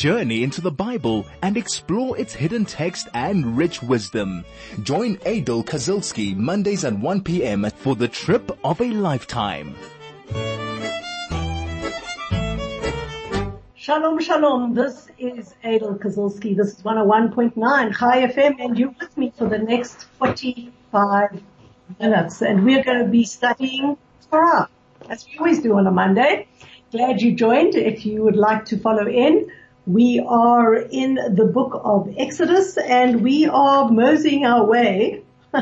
journey into the Bible and explore its hidden text and rich wisdom. Join Aidel Kazilsky Mondays at 1 p.m. for the trip of a lifetime. Shalom, shalom. This is Aidel Kazilsky. This is 101.9 Chai FM and you're with me for the next 45 minutes and we're going to be studying Torah as we always do on a Monday. Glad you joined. If you would like to follow in, we are in the book of Exodus and we are moseying our way,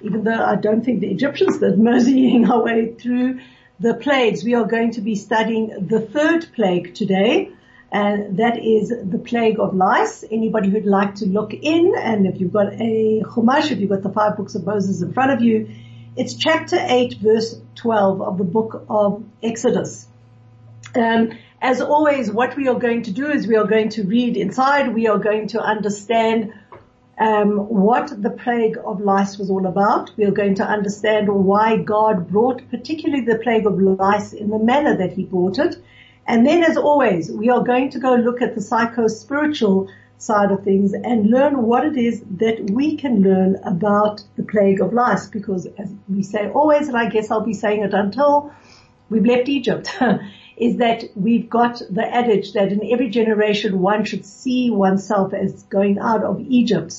even though I don't think the Egyptians did moseying our way through the plagues. We are going to be studying the third plague today and that is the plague of lice. Anybody who'd like to look in and if you've got a Chumash, if you've got the five books of Moses in front of you, it's chapter 8 verse 12 of the book of Exodus. Um, as always, what we are going to do is we are going to read inside. We are going to understand um, what the plague of lice was all about. We are going to understand why God brought particularly the plague of lice in the manner that he brought it. And then as always, we are going to go look at the psycho-spiritual side of things and learn what it is that we can learn about the plague of lice because as we say always, and I guess I'll be saying it until we've left Egypt, is that we've got the adage that in every generation one should see oneself as going out of Egypt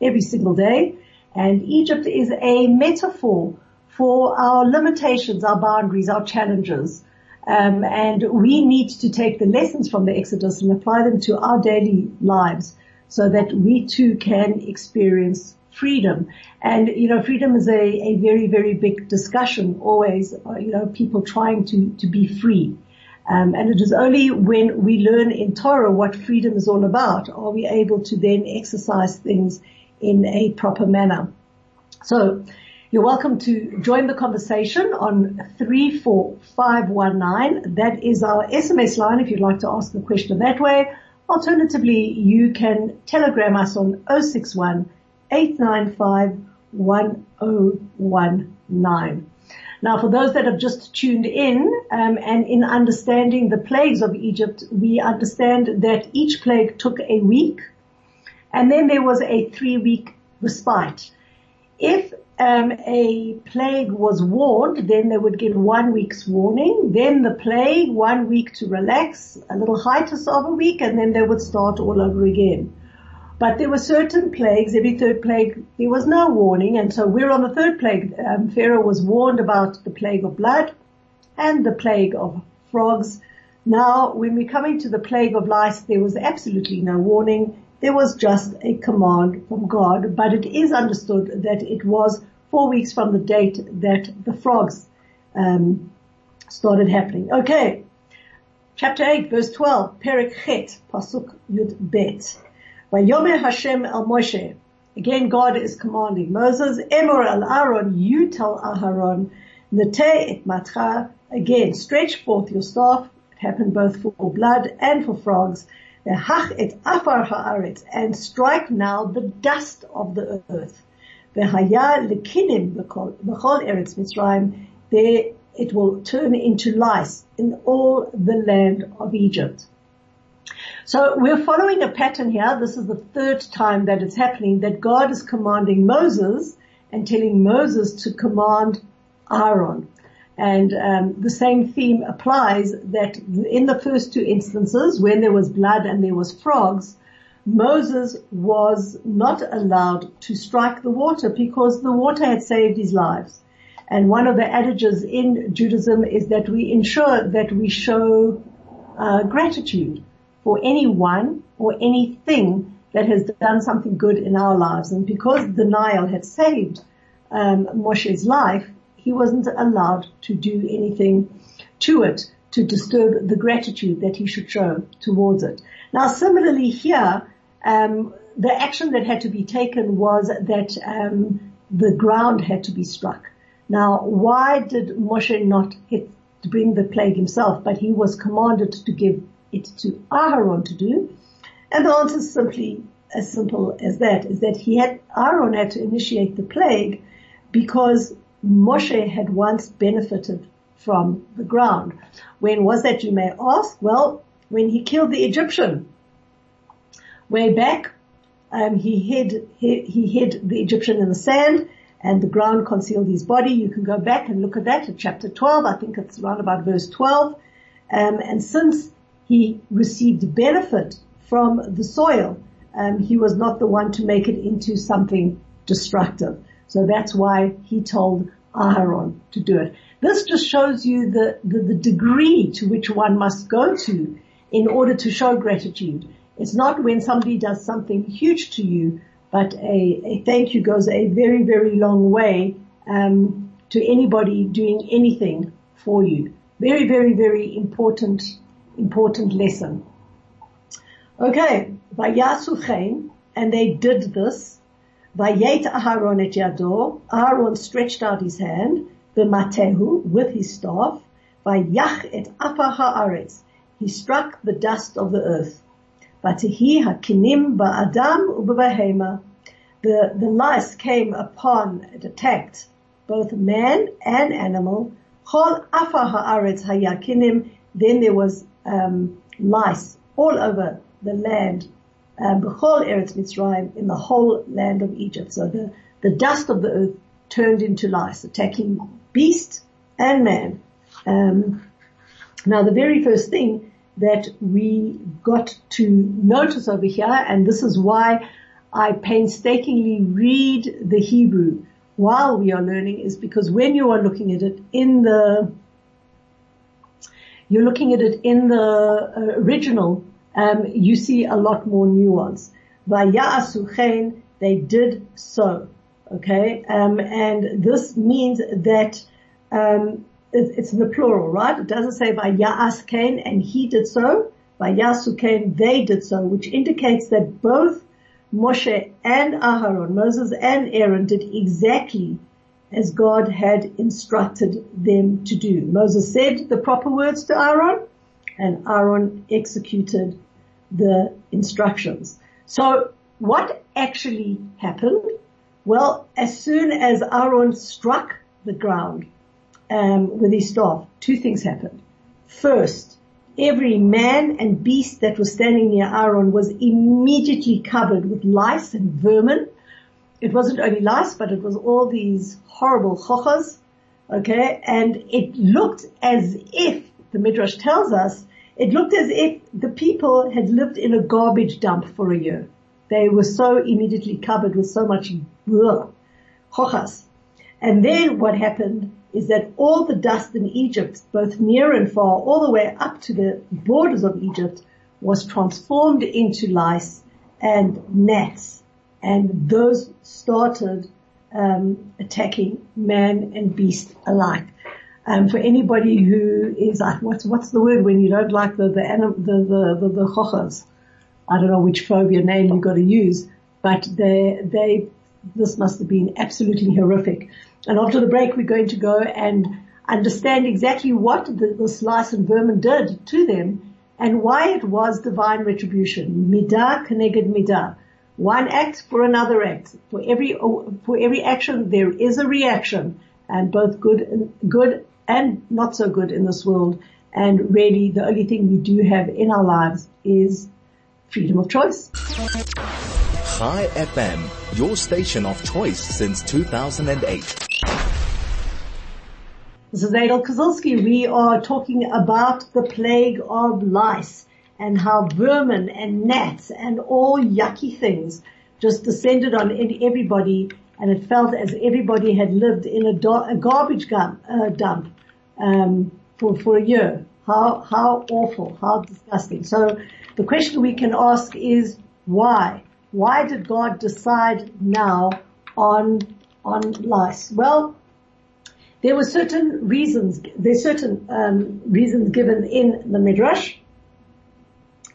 every single day. And Egypt is a metaphor for our limitations, our boundaries, our challenges. Um, and we need to take the lessons from the Exodus and apply them to our daily lives so that we too can experience freedom. And, you know, freedom is a, a very, very big discussion always, you know, people trying to, to be free. Um, and it is only when we learn in Torah what freedom is all about are we able to then exercise things in a proper manner. So you're welcome to join the conversation on 34519. That is our SMS line if you'd like to ask a question that way. Alternatively, you can telegram us on 061 895 1019. Now, for those that have just tuned in, um, and in understanding the plagues of Egypt, we understand that each plague took a week, and then there was a three-week respite. If um, a plague was warned, then they would get one week's warning. Then the plague, one week to relax, a little hiatus of a week, and then they would start all over again. But there were certain plagues, every third plague, there was no warning, and so we're on the third plague. Um, Pharaoh was warned about the plague of blood and the plague of frogs. Now, when we're coming to the plague of lice, there was absolutely no warning. There was just a command from God, but it is understood that it was four weeks from the date that the frogs um, started happening. Okay, chapter 8, verse 12, Perek Chet, Pasuk Yud Bet. Vayomer Hashem el Moshe. Again, God is commanding Moses, Emor el Aaron, you tell Aharon, Nete et matcha, again, stretch forth your staff. It happened both for blood and for frogs. Hach et afar haaretz, and strike now the dust of the earth. V'haya lekinim b'chol eretz Mitzrayim, there it will turn into lice in all the land of Egypt. So we're following a pattern here. This is the third time that it's happening that God is commanding Moses and telling Moses to command Aaron. And um, the same theme applies that in the first two instances, when there was blood and there was frogs, Moses was not allowed to strike the water because the water had saved his lives. And one of the adages in Judaism is that we ensure that we show uh, gratitude for anyone or anything that has done something good in our lives. And because the Nile had saved um, Moshe's life, he wasn't allowed to do anything to it to disturb the gratitude that he should show towards it. Now, similarly here, um, the action that had to be taken was that um, the ground had to be struck. Now, why did Moshe not hit bring the plague himself, but he was commanded to give it to Aaron to do? And the answer is simply as simple as that, is that he had, Aaron had to initiate the plague because Moshe had once benefited from the ground. When was that, you may ask? Well, when he killed the Egyptian way back, um, he hid, he, he hid the Egyptian in the sand and the ground concealed his body. You can go back and look at that at chapter 12. I think it's around about verse 12. Um, and since he received benefit from the soil, um, he was not the one to make it into something destructive. So that's why he told Aharon to do it. This just shows you the, the, the degree to which one must go to in order to show gratitude. It's not when somebody does something huge to you, but a, a thank you goes a very, very long way um, to anybody doing anything for you. Very, very, very important, important lesson. Okay, Vayasu and they did this. Vayet Aharon et yado, Aaron stretched out his hand, the matehu, with his staff, Vayach et apa haaretz, he struck the dust of the earth. Vatihi hakinim ba'adam ubebahema, the, the lice came upon, it attacked both man and animal. Chol afa haaretz hayakinim, then there was um, lice all over the land um, B'chol Eretz Mitzrayim, in the whole land of Egypt. So the, the dust of the earth turned into lice, attacking beast and man. Um, now the very first thing that we got to notice over here, and this is why I painstakingly read the Hebrew while we are learning, is because when you are looking at it in the, you're looking at it in the uh, original um, you see a lot more nuance. Vaya'asuchen, they did so. Okay, um, and this means that um, it, it's in the plural, right? It doesn't say Vaya'asken and he did so. Vayasuken, they did so, which indicates that both Moshe and Aharon, Moses and Aaron did exactly as God had instructed them to do. Moses said the proper words to Aaron and Aaron executed the instructions. So what actually happened? Well, as soon as Aaron struck the ground um, with his staff, two things happened. First, every man and beast that was standing near Aaron was immediately covered with lice and vermin. It wasn't only lice, but it was all these horrible chochas. Okay, and it looked as if the Midrash tells us it looked as if the people had lived in a garbage dump for a year. They were so immediately covered with so much chochas. And then what happened is that all the dust in Egypt, both near and far, all the way up to the borders of Egypt, was transformed into lice and gnats. And those started um, attacking man and beast alike. Um, for anybody who is like, what's what's the word when you don't like the the the the the, the chochas? I don't know which phobia name you've got to use, but they they this must have been absolutely horrific. And after the break, we're going to go and understand exactly what the, this lice and vermin did to them and why it was divine retribution. Midah k'neged midah. One act for another act. For every, for every action, there is a reaction and both good, good and not so good in this world. And really the only thing we do have in our lives is freedom of choice. Chai FM, your station of choice since 2008. This is Aidel Kazilsky. We are talking about the plague of lice and how vermin and gnats and all yucky things just descended on everybody and it felt as everybody had lived in a, do- a garbage gum, uh, dump um, for for a year. How how awful, how disgusting. So the question we can ask is why? Why did God decide now on on lice? Well, there were certain reasons. There's certain um, reasons given in the midrash.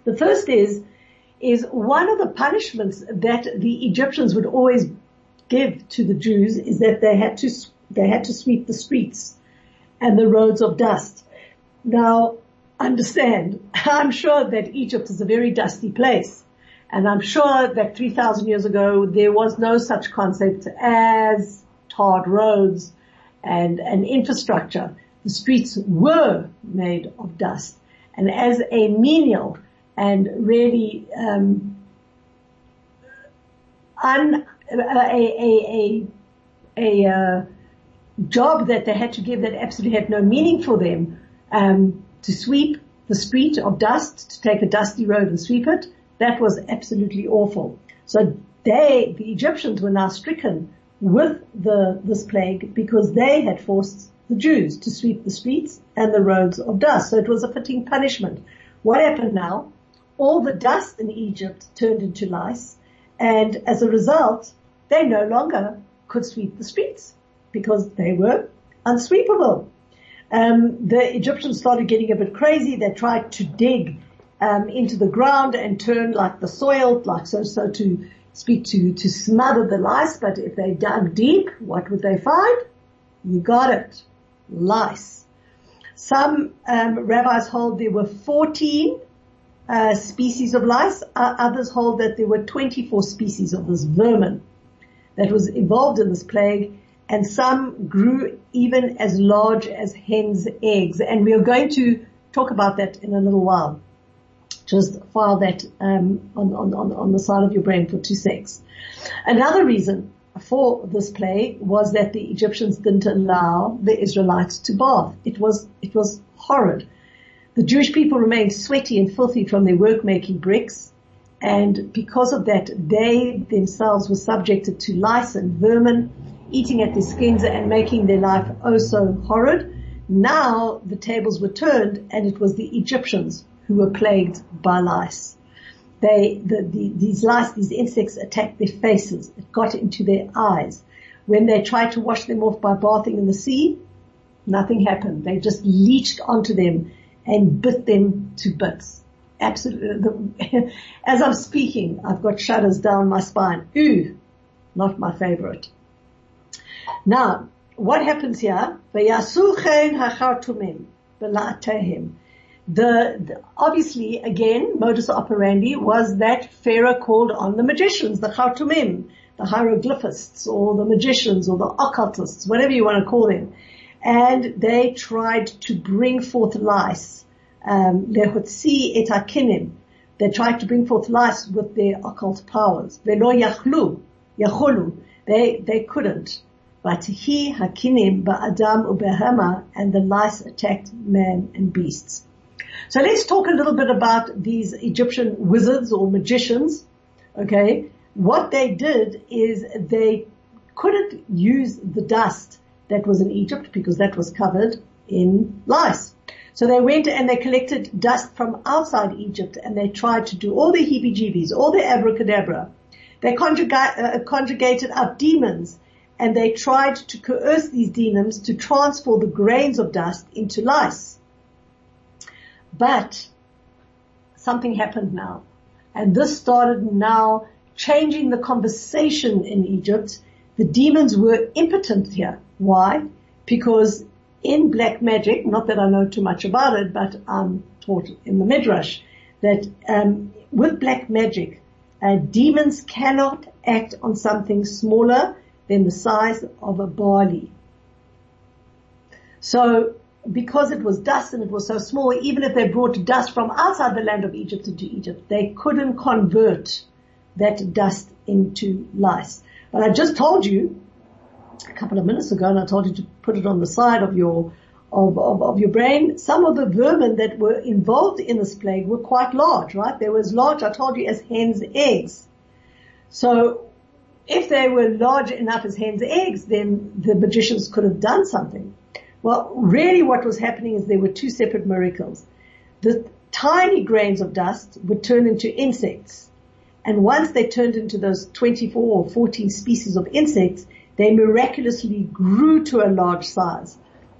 The first is is one of the punishments that the Egyptians would always give to the Jews is that they had to they had to sweep the streets and the roads of dust. Now, understand, I'm sure that Egypt is a very dusty place. And I'm sure that 3,000 years ago, there was no such concept as tarred roads and an infrastructure. The streets were made of dust. And as a menial and really um, un, a, a, a, a, uh, job that they had to give that absolutely had no meaning for them, um, to sweep the street of dust, to take a dusty road and sweep it, that was absolutely awful. So they, the Egyptians were now stricken with the, this plague because they had forced the Jews to sweep the streets and the roads of dust. So it was a fitting punishment. What happened now? All the dust in Egypt turned into lice and as a result, they no longer could sweep the streets because they were unsweepable. Um, the Egyptians started getting a bit crazy. They tried to dig um, into the ground and turn like the soil, like so, so to speak to to smother the lice. But if they dug deep, what would they find? You got it, lice. Some um, rabbis hold there were 14 uh, species of lice. Uh, others hold that there were 24 species of this vermin that was involved in this plague and some grew even as large as hen's eggs. And we are going to talk about that in a little while. Just file that um, on, on, on the side of your brain for two secs. Another reason for this plague was that the Egyptians didn't allow the Israelites to bath. It was it was horrid. The Jewish people remained sweaty and filthy from their work making bricks. And because of that, they themselves were subjected to lice and vermin, eating at their skins and making their life oh so horrid. Now the tables were turned and it was the Egyptians who were plagued by lice. They, the, the, these lice, these insects attacked their faces. It got into their eyes. When they tried to wash them off by bathing in the sea, nothing happened. They just leached onto them and bit them to bits absolutely, as I'm speaking, I've got shudders down my spine. Ooh, not my favorite. Now, what happens here? The, the, obviously again, modus operandi was that Pharaoh called on the magicians, the Khartoumim, the hieroglyphists or the magicians or the occultists, whatever you want to call them. And they tried to bring forth lice um, lehotzi et hakinim. They tried to bring forth lice with their occult powers. Velo yachlu, yachulu. They, they couldn't. But he, hakinim, ba'adam ubehema, and the lice attacked man and beasts. So let's talk a little bit about these Egyptian wizards or magicians. Okay. What they did is they couldn't use the dust that was in Egypt because that was covered in lice. So they went and they collected dust from outside Egypt and they tried to do all the heebie-jeebies, all the abracadabra. They conjugate, uh, conjugated up demons and they tried to coerce these demons to transform the grains of dust into lice. But something happened now. And this started now changing the conversation in Egypt. The demons were impotent here. Why? Because in black magic, not that I know too much about it, but I'm taught in the Midrash that um, with black magic, uh, demons cannot act on something smaller than the size of a barley. So because it was dust and it was so small, even if they brought dust from outside the land of Egypt into Egypt, they couldn't convert that dust into lice. But I just told you a couple of minutes ago, and I told you to put it on the side of your of, of, of, your brain, some of the vermin that were involved in this plague were quite large, right? They were as large, I told you, as hen's eggs. So if they were large enough as hen's eggs, then the magicians could have done something. Well, really what was happening is there were two separate miracles. The tiny grains of dust would turn into insects. And once they turned into those 24 or 14 species of insects, they miraculously grew to a large size.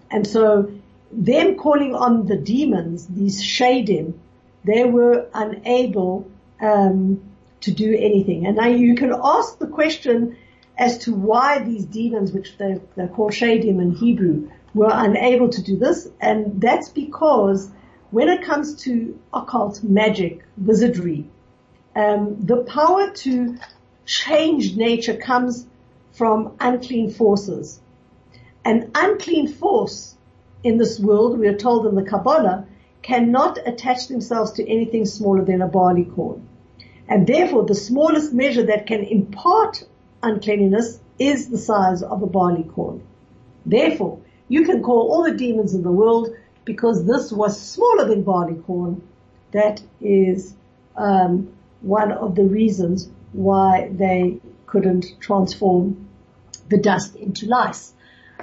And so them calling on the demons, these shadim, they were unable um, to do anything. And now you can ask the question as to why these demons, which they, they're called shadim in Hebrew, were unable to do this. And that's because when it comes to occult magic, wizardry, um, the power to change nature comes from unclean forces. An unclean force in this world, we are told in the Kabbalah, cannot attach themselves to anything smaller than a barley corn. And therefore the smallest measure that can impart uncleanliness is the size of a barley corn. Therefore, you can call all the demons in the world because this was smaller than barley corn. That is um, one of the reasons why they couldn't transform the dust into lice.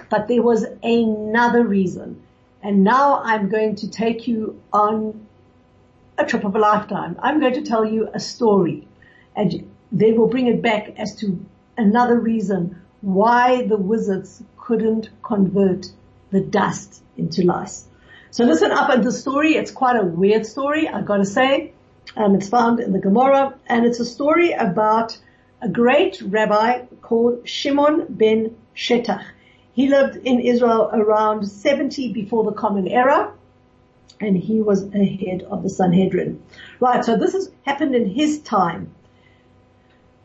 But there was another reason. And now I'm going to take you on a trip of a lifetime. I'm going to tell you a story and then we'll bring it back as to another reason why the wizards couldn't convert the dust into lice. So listen up at the story. It's quite a weird story, I've got to say. Um, it's found in the Gemara and it's a story about a great rabbi called Shimon ben Shetach. He lived in Israel around 70 before the Common Era and he was a head of the Sanhedrin. Right, so this has happened in his time.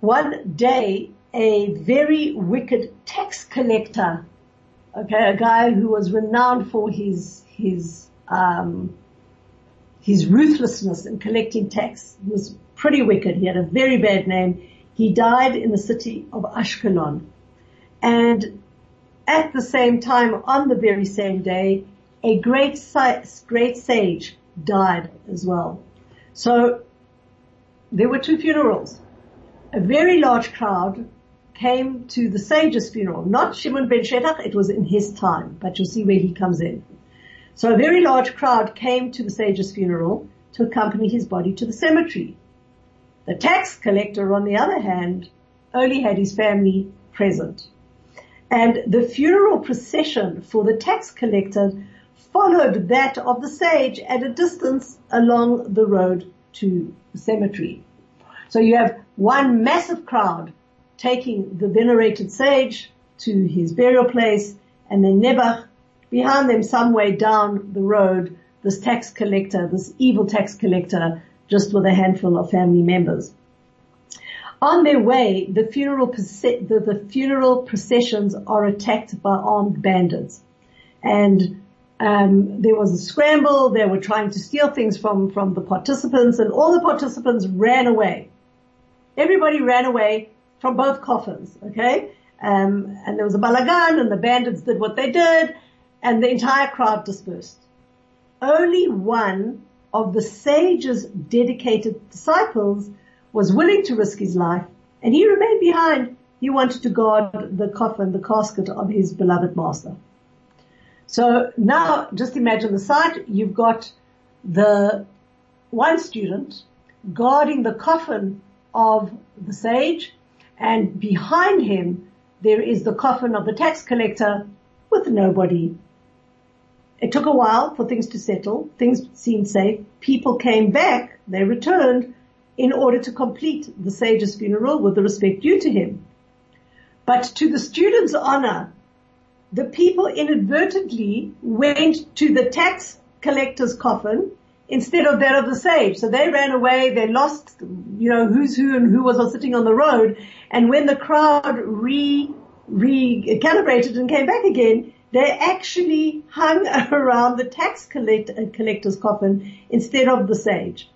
One day, a very wicked tax collector, okay, a guy who was renowned for his, his, um, his ruthlessness in collecting tax. Was pretty wicked. He had a very bad name. He died in the city of Ashkelon. And at the same time, on the very same day, a great, great sage died as well. So there were two funerals. A very large crowd came to the sage's funeral, not Shimon ben Shetach, it was in his time, but you'll see where he comes in. So a very large crowd came to the sage's funeral to accompany his body to the cemetery. The tax collector, on the other hand, only had his family present. And the funeral procession for the tax collector followed that of the sage at a distance along the road to the cemetery. So you have one massive crowd taking the venerated sage to his burial place and then Nebuch behind them some way down the road, this tax collector, this evil tax collector, just with a handful of family members. On their way, the funeral, the, the funeral processions are attacked by armed bandits. And um, there was a scramble. They were trying to steal things from from the participants, and all the participants ran away. Everybody ran away from both coffins. Okay, um, and there was a balagan, and the bandits did what they did, and the entire crowd dispersed. Only one of the sage's dedicated disciples was willing to risk his life, and he remained behind. He wanted to guard the coffin, the casket of his beloved master. So now just imagine the sight. You've got the one student guarding the coffin of the sage and behind him there is the coffin of the tax collector with nobody. It took a while for things to settle. Things seemed safe. People came back. They returned in order to complete the sage's funeral with the respect due to him. But to the student's honor, the people inadvertently went to the tax collector's coffin instead of that of the sage. So they ran away, they lost, you know, who's who and who was sitting on the road. And when the crowd re, recalibrated and came back again, they actually hung around the tax collect, collector's coffin instead of the sage.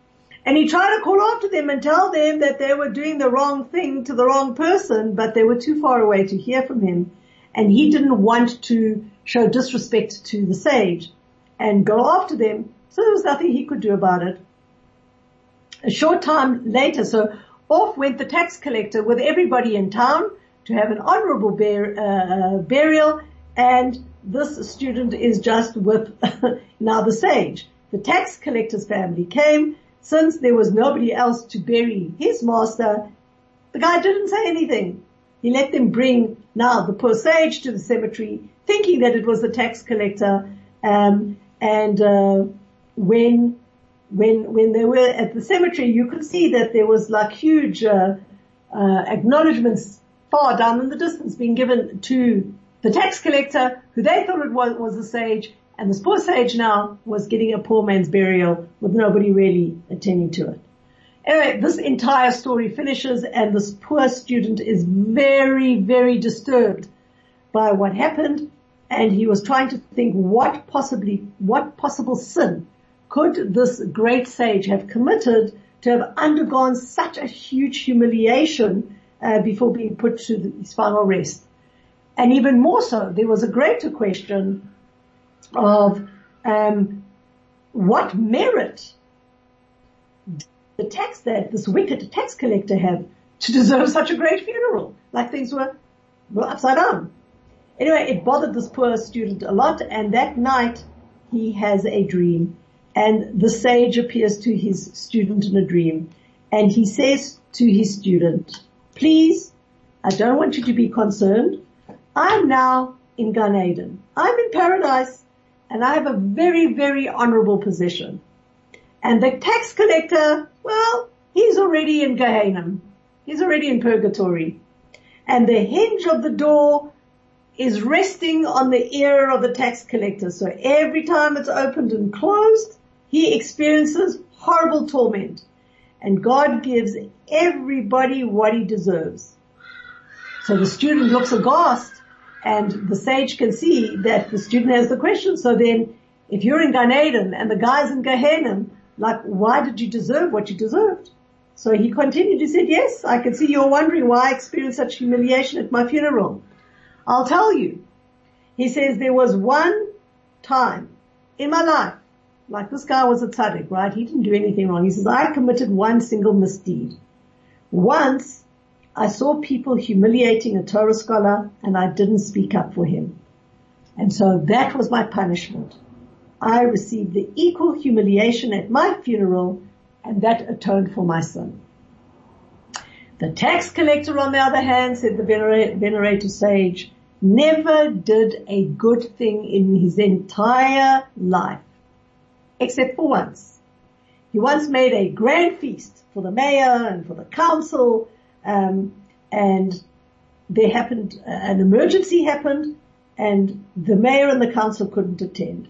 And he tried to call after them and tell them that they were doing the wrong thing to the wrong person, but they were too far away to hear from him and he didn't want to show disrespect to the sage and go after them. So there was nothing he could do about it. A short time later, so off went the tax collector with everybody in town to have an honorable bur- uh, burial and this student is just with now the sage. The tax collector's family came. Since there was nobody else to bury his master, the guy didn't say anything. He let them bring now the poor sage to the cemetery, thinking that it was the tax collector. Um, and uh, when when when they were at the cemetery, you could see that there was like huge uh, uh, acknowledgments far down in the distance being given to the tax collector, who they thought it was was the sage, and this poor sage now was getting a poor man's burial with nobody really attending to it. Anyway, this entire story finishes and this poor student is very, very disturbed by what happened and he was trying to think what possibly, what possible sin could this great sage have committed to have undergone such a huge humiliation uh, before being put to the, his final rest. And even more so, there was a greater question of um, what merit the tax that this wicked tax collector have to deserve such a great funeral. Like things were, were upside down. Anyway, it bothered this poor student a lot and that night he has a dream and the sage appears to his student in a dream and he says to his student, please, I don't want you to be concerned. I'm now in Gan Eden. I'm in paradise and I have a very, very honorable position. And the tax collector, well, he's already in Gehenna. He's already in purgatory. And the hinge of the door is resting on the ear of the tax collector. So every time it's opened and closed, he experiences horrible torment. And God gives everybody what he deserves. So the student looks aghast and the sage can see that the student has the question. So then if you're in Gan Eden and the guy's in Gehenna, like why did you deserve what you deserved? So he continued, he said, yes, I can see you're wondering why I experienced such humiliation at my funeral. I'll tell you. He says there was one time in my life, like this guy was a tzaddik, right? He didn't do anything wrong. He says, I committed one single misdeed. Once I saw people humiliating a Torah scholar and I didn't speak up for him. And so that was my punishment. I received the equal humiliation at my funeral and that atoned for my sin. The tax collector on the other hand, said the venerated sage, never did a good thing in his entire life, except for once. He once made a grand feast for the mayor and for the council, um, and there happened an emergency happened, and the mayor and the council couldn't attend.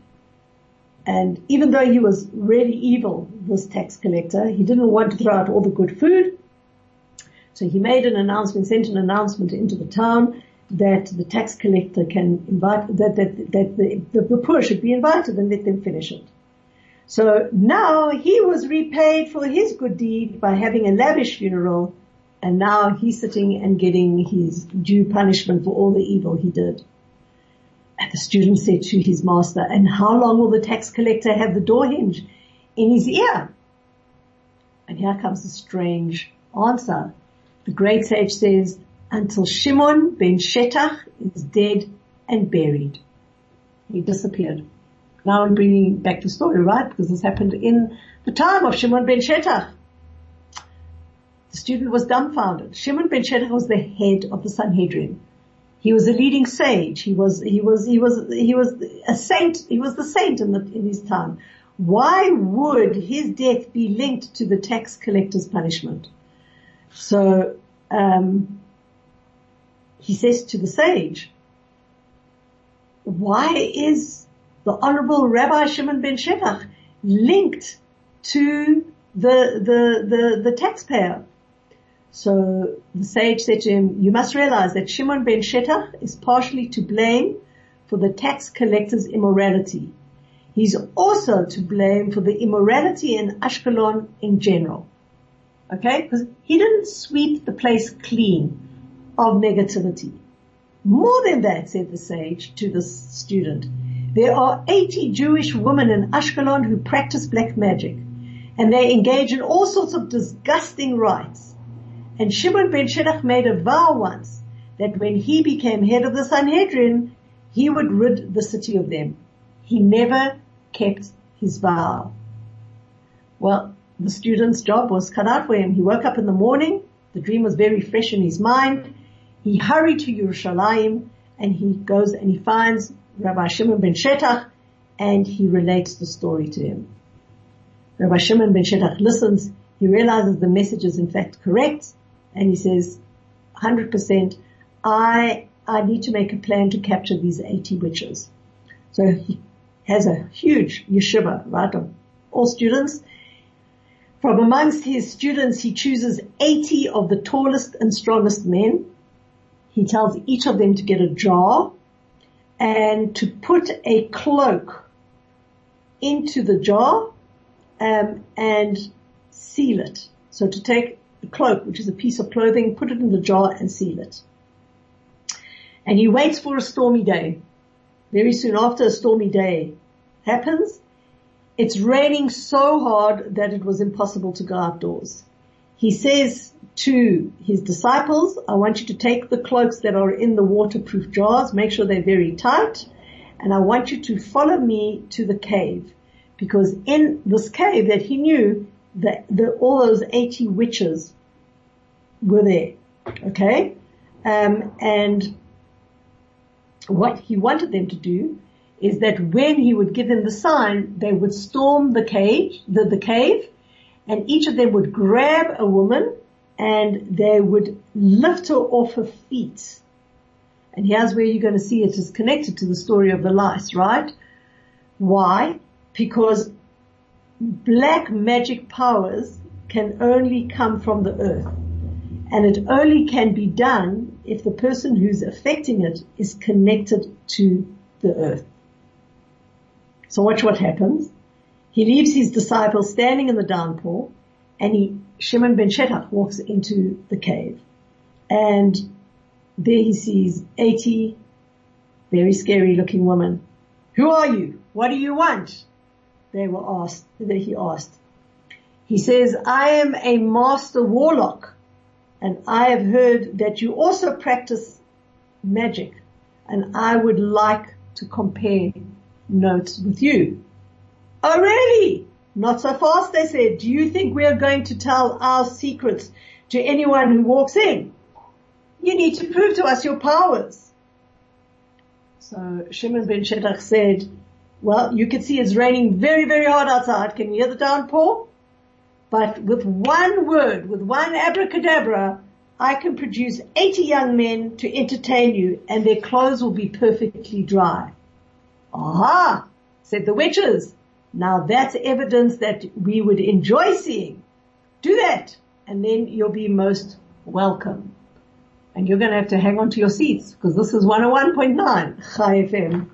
And even though he was really evil, this tax collector, he didn't want to throw out all the good food. So he made an announcement, sent an announcement into the town that the tax collector can invite, that, that, that the, the, the poor should be invited and let them finish it. So now he was repaid for his good deed by having a lavish funeral and now he's sitting and getting his due punishment for all the evil he did. And the student said to his master, and how long will the tax collector have the door hinge in his ear? And here comes a strange answer. The great sage says, until Shimon ben Shetach is dead and buried. He disappeared. Now I'm bringing back the story, right? Because this happened in the time of Shimon ben Shetach. The student was dumbfounded. Shimon ben Shetach was the head of the Sanhedrin. He was a leading sage. He was, he was, he was, he was a saint. He was the saint in, the, in his time. Why would his death be linked to the tax collector's punishment? So, um, he says to the sage, why is the honorable Rabbi Shimon ben Shetach linked to the, the, the, the taxpayer? So the sage said to him, you must realize that Shimon ben Shetach is partially to blame for the tax collector's immorality. He's also to blame for the immorality in Ashkelon in general. Okay? Because he didn't sweep the place clean of negativity. More than that, said the sage to the student, there are 80 Jewish women in Ashkelon who practice black magic and they engage in all sorts of disgusting rites. And Shimon ben Shetach made a vow once that when he became head of the Sanhedrin, he would rid the city of them. He never kept his vow. Well, the student's job was cut out for him. He woke up in the morning. The dream was very fresh in his mind. He hurried to Yerushalayim and he goes and he finds Rabbi Shimon ben Shetach and he relates the story to him. Rabbi Shimon ben Shetach listens. He realizes the message is in fact correct and he says, 100%, I, I need to make a plan to capture these 80 witches. So he has a huge yeshiva, right, of all students. From amongst his students, he chooses 80 of the tallest and strongest men. He tells each of them to get a jar and to put a cloak into the jar um, and seal it. So to take a cloak, which is a piece of clothing, put it in the jar and seal it. And he waits for a stormy day. Very soon after a stormy day happens, it's raining so hard that it was impossible to go outdoors. He says to his disciples, I want you to take the cloaks that are in the waterproof jars, make sure they're very tight, and I want you to follow me to the cave. Because in this cave that he knew that the, all those 80 witches were there. Okay? Um, and what he wanted them to do is that when he would give them the sign, they would storm the cage, the, the cave, and each of them would grab a woman and they would lift her off her feet. And here's where you're going to see it is connected to the story of the lice, right? Why? Because black magic powers can only come from the earth. And it only can be done if the person who's affecting it is connected to the earth. So watch what happens. He leaves his disciples standing in the downpour and he, Shimon ben Shetach walks into the cave and there he sees 80 very scary looking women. Who are you? What do you want? They were asked, that he asked. He says, I am a master warlock and I have heard that you also practice magic and I would like to compare notes with you. Oh really? Not so fast, they said. Do you think we are going to tell our secrets to anyone who walks in? You need to prove to us your powers. So Shimon ben Shetach said, well, you can see it's raining very, very hard outside. Can you hear the downpour? But with one word, with one abracadabra, I can produce 80 young men to entertain you and their clothes will be perfectly dry. Aha, said the witches. Now that's evidence that we would enjoy seeing. Do that and then you'll be most welcome. And you're going to have to hang on to your seats because this is 101.9 Chai FM.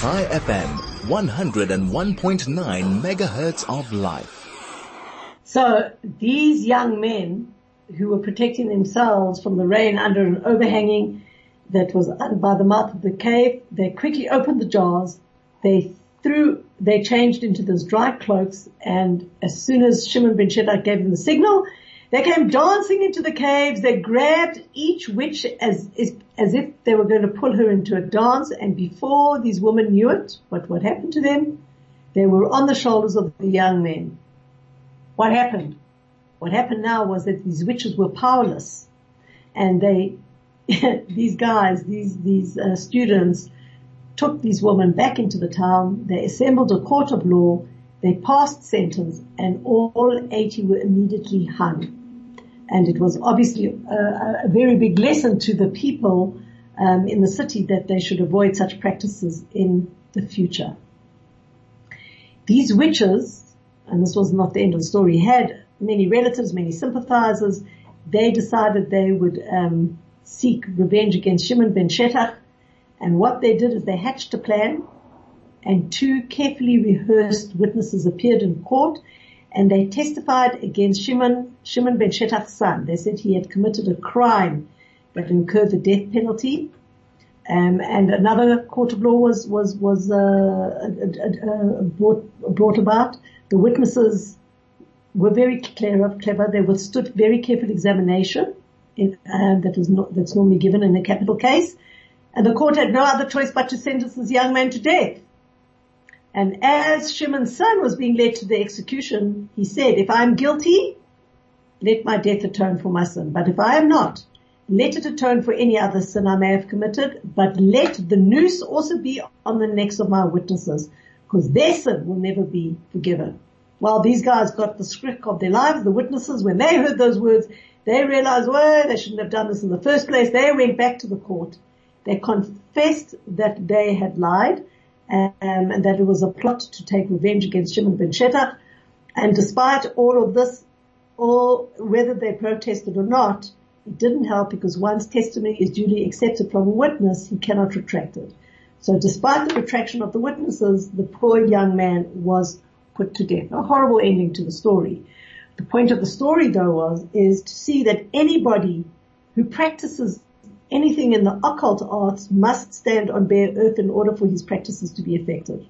Chai FM, 101.9 megahertz of life. So these young men who were protecting themselves from the rain under an overhanging that was by the mouth of the cave. They quickly opened the jars. They threw, they changed into those dry cloaks and as soon as Shimon ben Shetach gave them the signal, they came dancing into the caves. They grabbed each witch as, as, as if they were going to pull her into a dance. And before these women knew it, what, what happened to them? They were on the shoulders of the young men. What happened? What happened now was that these witches were powerless and they these guys, these, these uh, students took these women back into the town. They assembled a court of law. They passed sentence and all 80 were immediately hung. And it was obviously a, a very big lesson to the people um, in the city that they should avoid such practices in the future. These witches, and this was not the end of the story, had many relatives, many sympathizers. They decided they would um, seek revenge against Shimon ben Shetach. And what they did is they hatched a plan and two carefully rehearsed witnesses appeared in court and they testified against Shimon, Shimon ben Shetach's son. They said he had committed a crime that incurred the death penalty. Um, and another court of law was was was uh, uh, brought, brought about. The witnesses were very clever. Clever. They withstood very careful examination in, that was not, that's normally given in a capital case. And the court had no other choice but to sentence this young man to death. And as Shimon's son was being led to the execution, he said, if I'm guilty, let my death atone for my sin. But if I am not, let it atone for any other sin I may have committed, but let the noose also be on the necks of my witnesses, because their sin will never be forgiven. While these guys got the script of their lives, the witnesses, when they heard those words, they realized, well, they shouldn't have done this in the first place. They went back to the court. They confessed that they had lied um, and that it was a plot to take revenge against Shimon ben Shetach. And despite all of this, or whether they protested or not, it didn't help because once testimony is duly accepted from a witness, he cannot retract it. So despite the retraction of the witnesses, the poor young man was put to death. A horrible ending to the story. The point of the story though was, is to see that anybody who practices anything in the occult arts must stand on bare earth in order for his practices to be effective.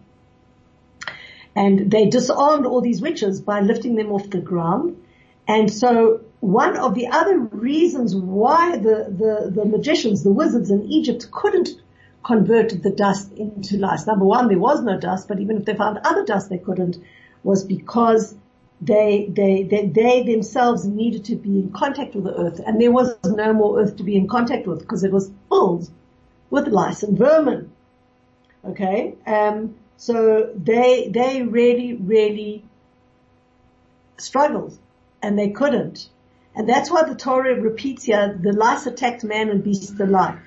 And they disarmed all these witches by lifting them off the ground. And so one of the other reasons why the, the, the magicians, the wizards in Egypt couldn't convert the dust into lice. Number one, there was no dust, but even if they found other dust, they couldn't, was because they, they, they, they themselves needed to be in contact with the earth and there was no more earth to be in contact with because it was filled with lice and vermin. Okay. Um, so they, they really, really struggled and they couldn't. And that's why the Torah repeats here, the lice attacked man and beast alike.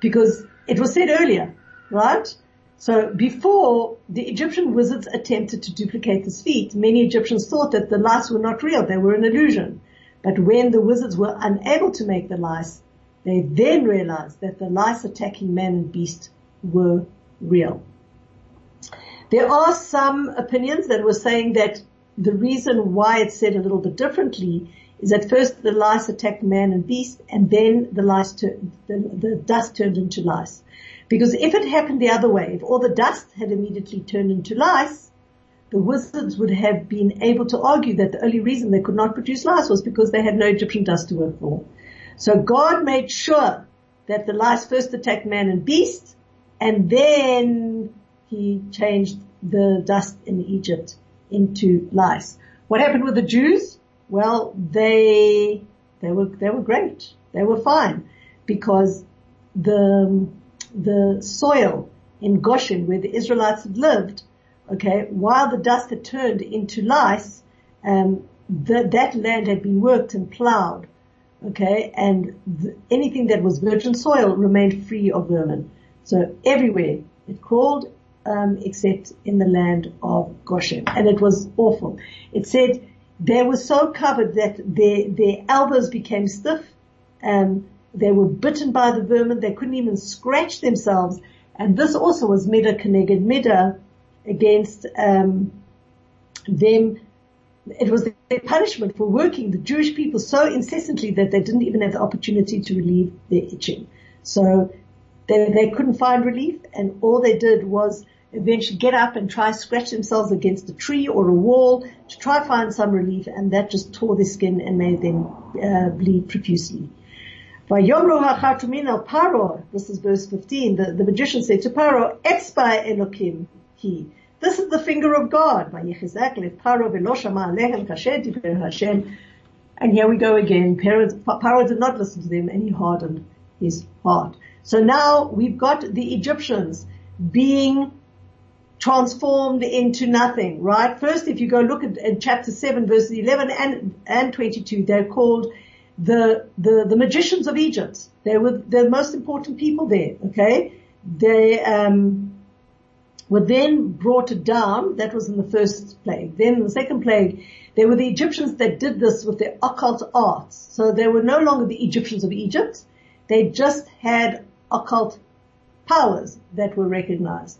Because it was said earlier, right? So before the Egyptian wizards attempted to duplicate this feat, many Egyptians thought that the lice were not real, they were an illusion. But when the wizards were unable to make the lice, they then realized that the lice attacking man and beast were real. There are some opinions that were saying that the reason why it's said a little bit differently is that first the lice attacked man and beast and then the lice, the, the dust turned into lice. Because if it happened the other way, if all the dust had immediately turned into lice, the wizards would have been able to argue that the only reason they could not produce lice was because they had no Egyptian dust to work for. So God made sure that the lice first attacked man and beast, and then he changed the dust in Egypt into lice. What happened with the Jews? Well, they, they were, they were great. They were fine because the, the soil in Goshen where the Israelites had lived, okay, while the dust had turned into lice, um, the, that land had been worked and plowed, okay, and the, anything that was virgin soil remained free of vermin. So everywhere it crawled, um, except in the land of Goshen, and it was awful. It said they were so covered that their their elbows became stiff. Um, they were bitten by the vermin. They couldn't even scratch themselves. And this also was Midah k'neged midah against um, them. It was their punishment for working the Jewish people so incessantly that they didn't even have the opportunity to relieve their itching. So they, they couldn't find relief and all they did was eventually get up and try scratch themselves against a tree or a wall to try find some relief and that just tore their skin and made them uh, bleed profusely. Paro, this is verse 15, the, the magician said to Paro, Etzba Elokim he. This is the finger of God. Paro And here we go again. Paro did not listen to them and he hardened his heart. So now we've got the Egyptians being transformed into nothing, right? First, if you go look at, at chapter 7 verses 11 and, and 22, they're called the, the, the magicians of Egypt. They were the most important people there, okay? They, um, were then brought down. That was in the first plague. Then in the second plague, there were the Egyptians that did this with their occult arts. So they were no longer the Egyptians of Egypt. They just had occult powers that were recognized.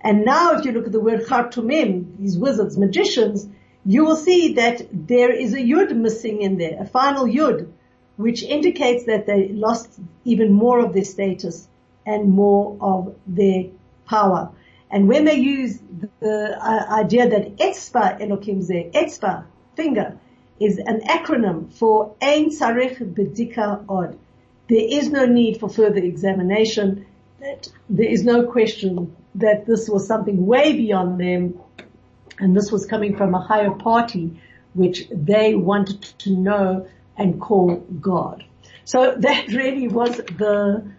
And now if you look at the word Khartoumim, these wizards, magicians, you will see that there is a yud missing in there, a final yud, which indicates that they lost even more of their status and more of their power. And when they use the, the uh, idea that Etzba Elokim Zeh, Etzba, finger, is an acronym for Ein Tzarich Bedika Od. There is no need for further examination. That there is no question that this was something way beyond them and this was coming from a higher party, which they wanted to know and call God. So that really was the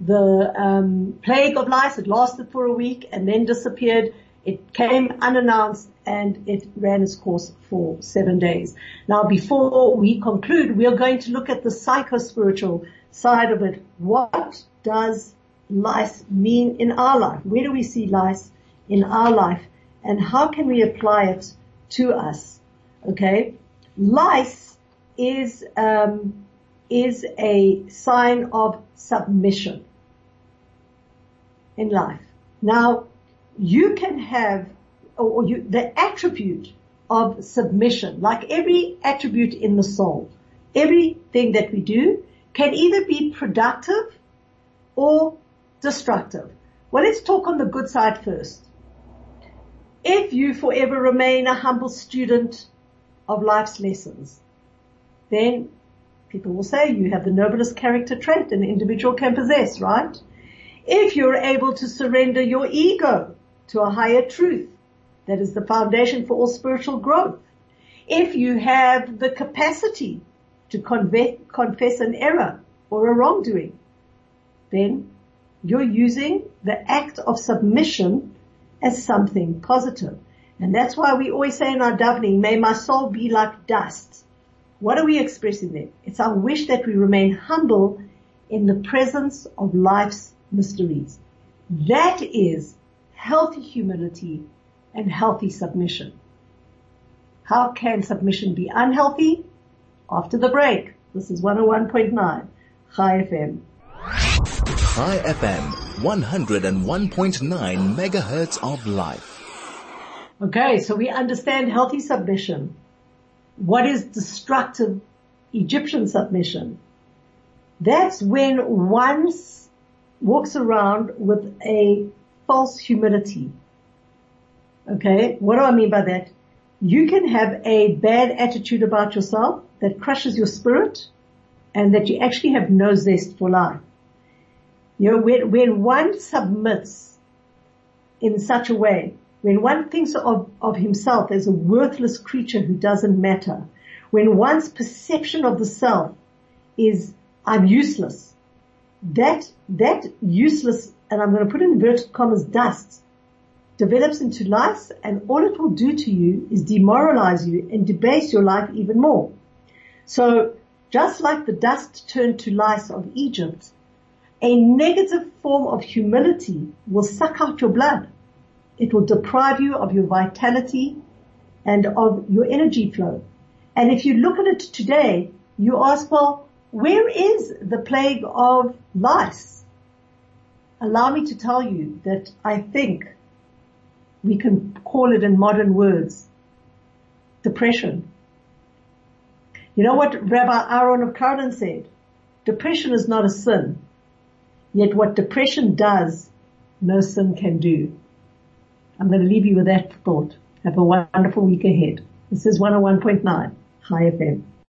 the um, plague of lice. It lasted for a week and then disappeared. It came unannounced and it ran its course for seven days. Now, before we conclude, we are going to look at the psycho-spiritual side of it. What does lice mean in our life? Where do we see lice in our life? and how can we apply it to us? Okay, lice is um, is a sign of submission in life. Now, you can have or you, the attribute of submission, like every attribute in the soul, everything that we do can either be productive or destructive. Well, let's talk on the good side first. If you forever remain a humble student of life's lessons, then people will say you have the noblest character trait an individual can possess, right? If you're able to surrender your ego to a higher truth, that is the foundation for all spiritual growth. If you have the capacity to confess an error or a wrongdoing, then you're using the act of submission as something positive. And that's why we always say in our davening, may my soul be like dust. What are we expressing there? It's our wish that we remain humble in the presence of life's mysteries. That is healthy humility and healthy submission. How can submission be unhealthy? After the break. This is 101.9 Chai FM. Chai FM, 101.9 megahertz of life. Okay, so we understand healthy submission. What is destructive Egyptian submission? That's when one walks around with a false humility. Okay, what do I mean by that? You can have a bad attitude about yourself that crushes your spirit and that you actually have no zest for life. You know, when, when one submits in such a way, when one thinks of, of himself as a worthless creature who doesn't matter, when one's perception of the self is, I'm useless, that, that useless, and I'm going to put in inverted commas, dust, develops into lice and all it will do to you is demoralize you and debase your life even more. So just like the dust turned to lice of Egypt, a negative form of humility will suck out your blood. It will deprive you of your vitality and of your energy flow. And if you look at it today, you ask, well, where is the plague of lice? Allow me to tell you that I think we can call it in modern words, depression. You know what Rabbi Aaron of Karlin said? Depression is not a sin. Yet what depression does, no sin can do. I'm going to leave you with that thought. Have a wonderful week ahead. This is 101.9 Chai FM.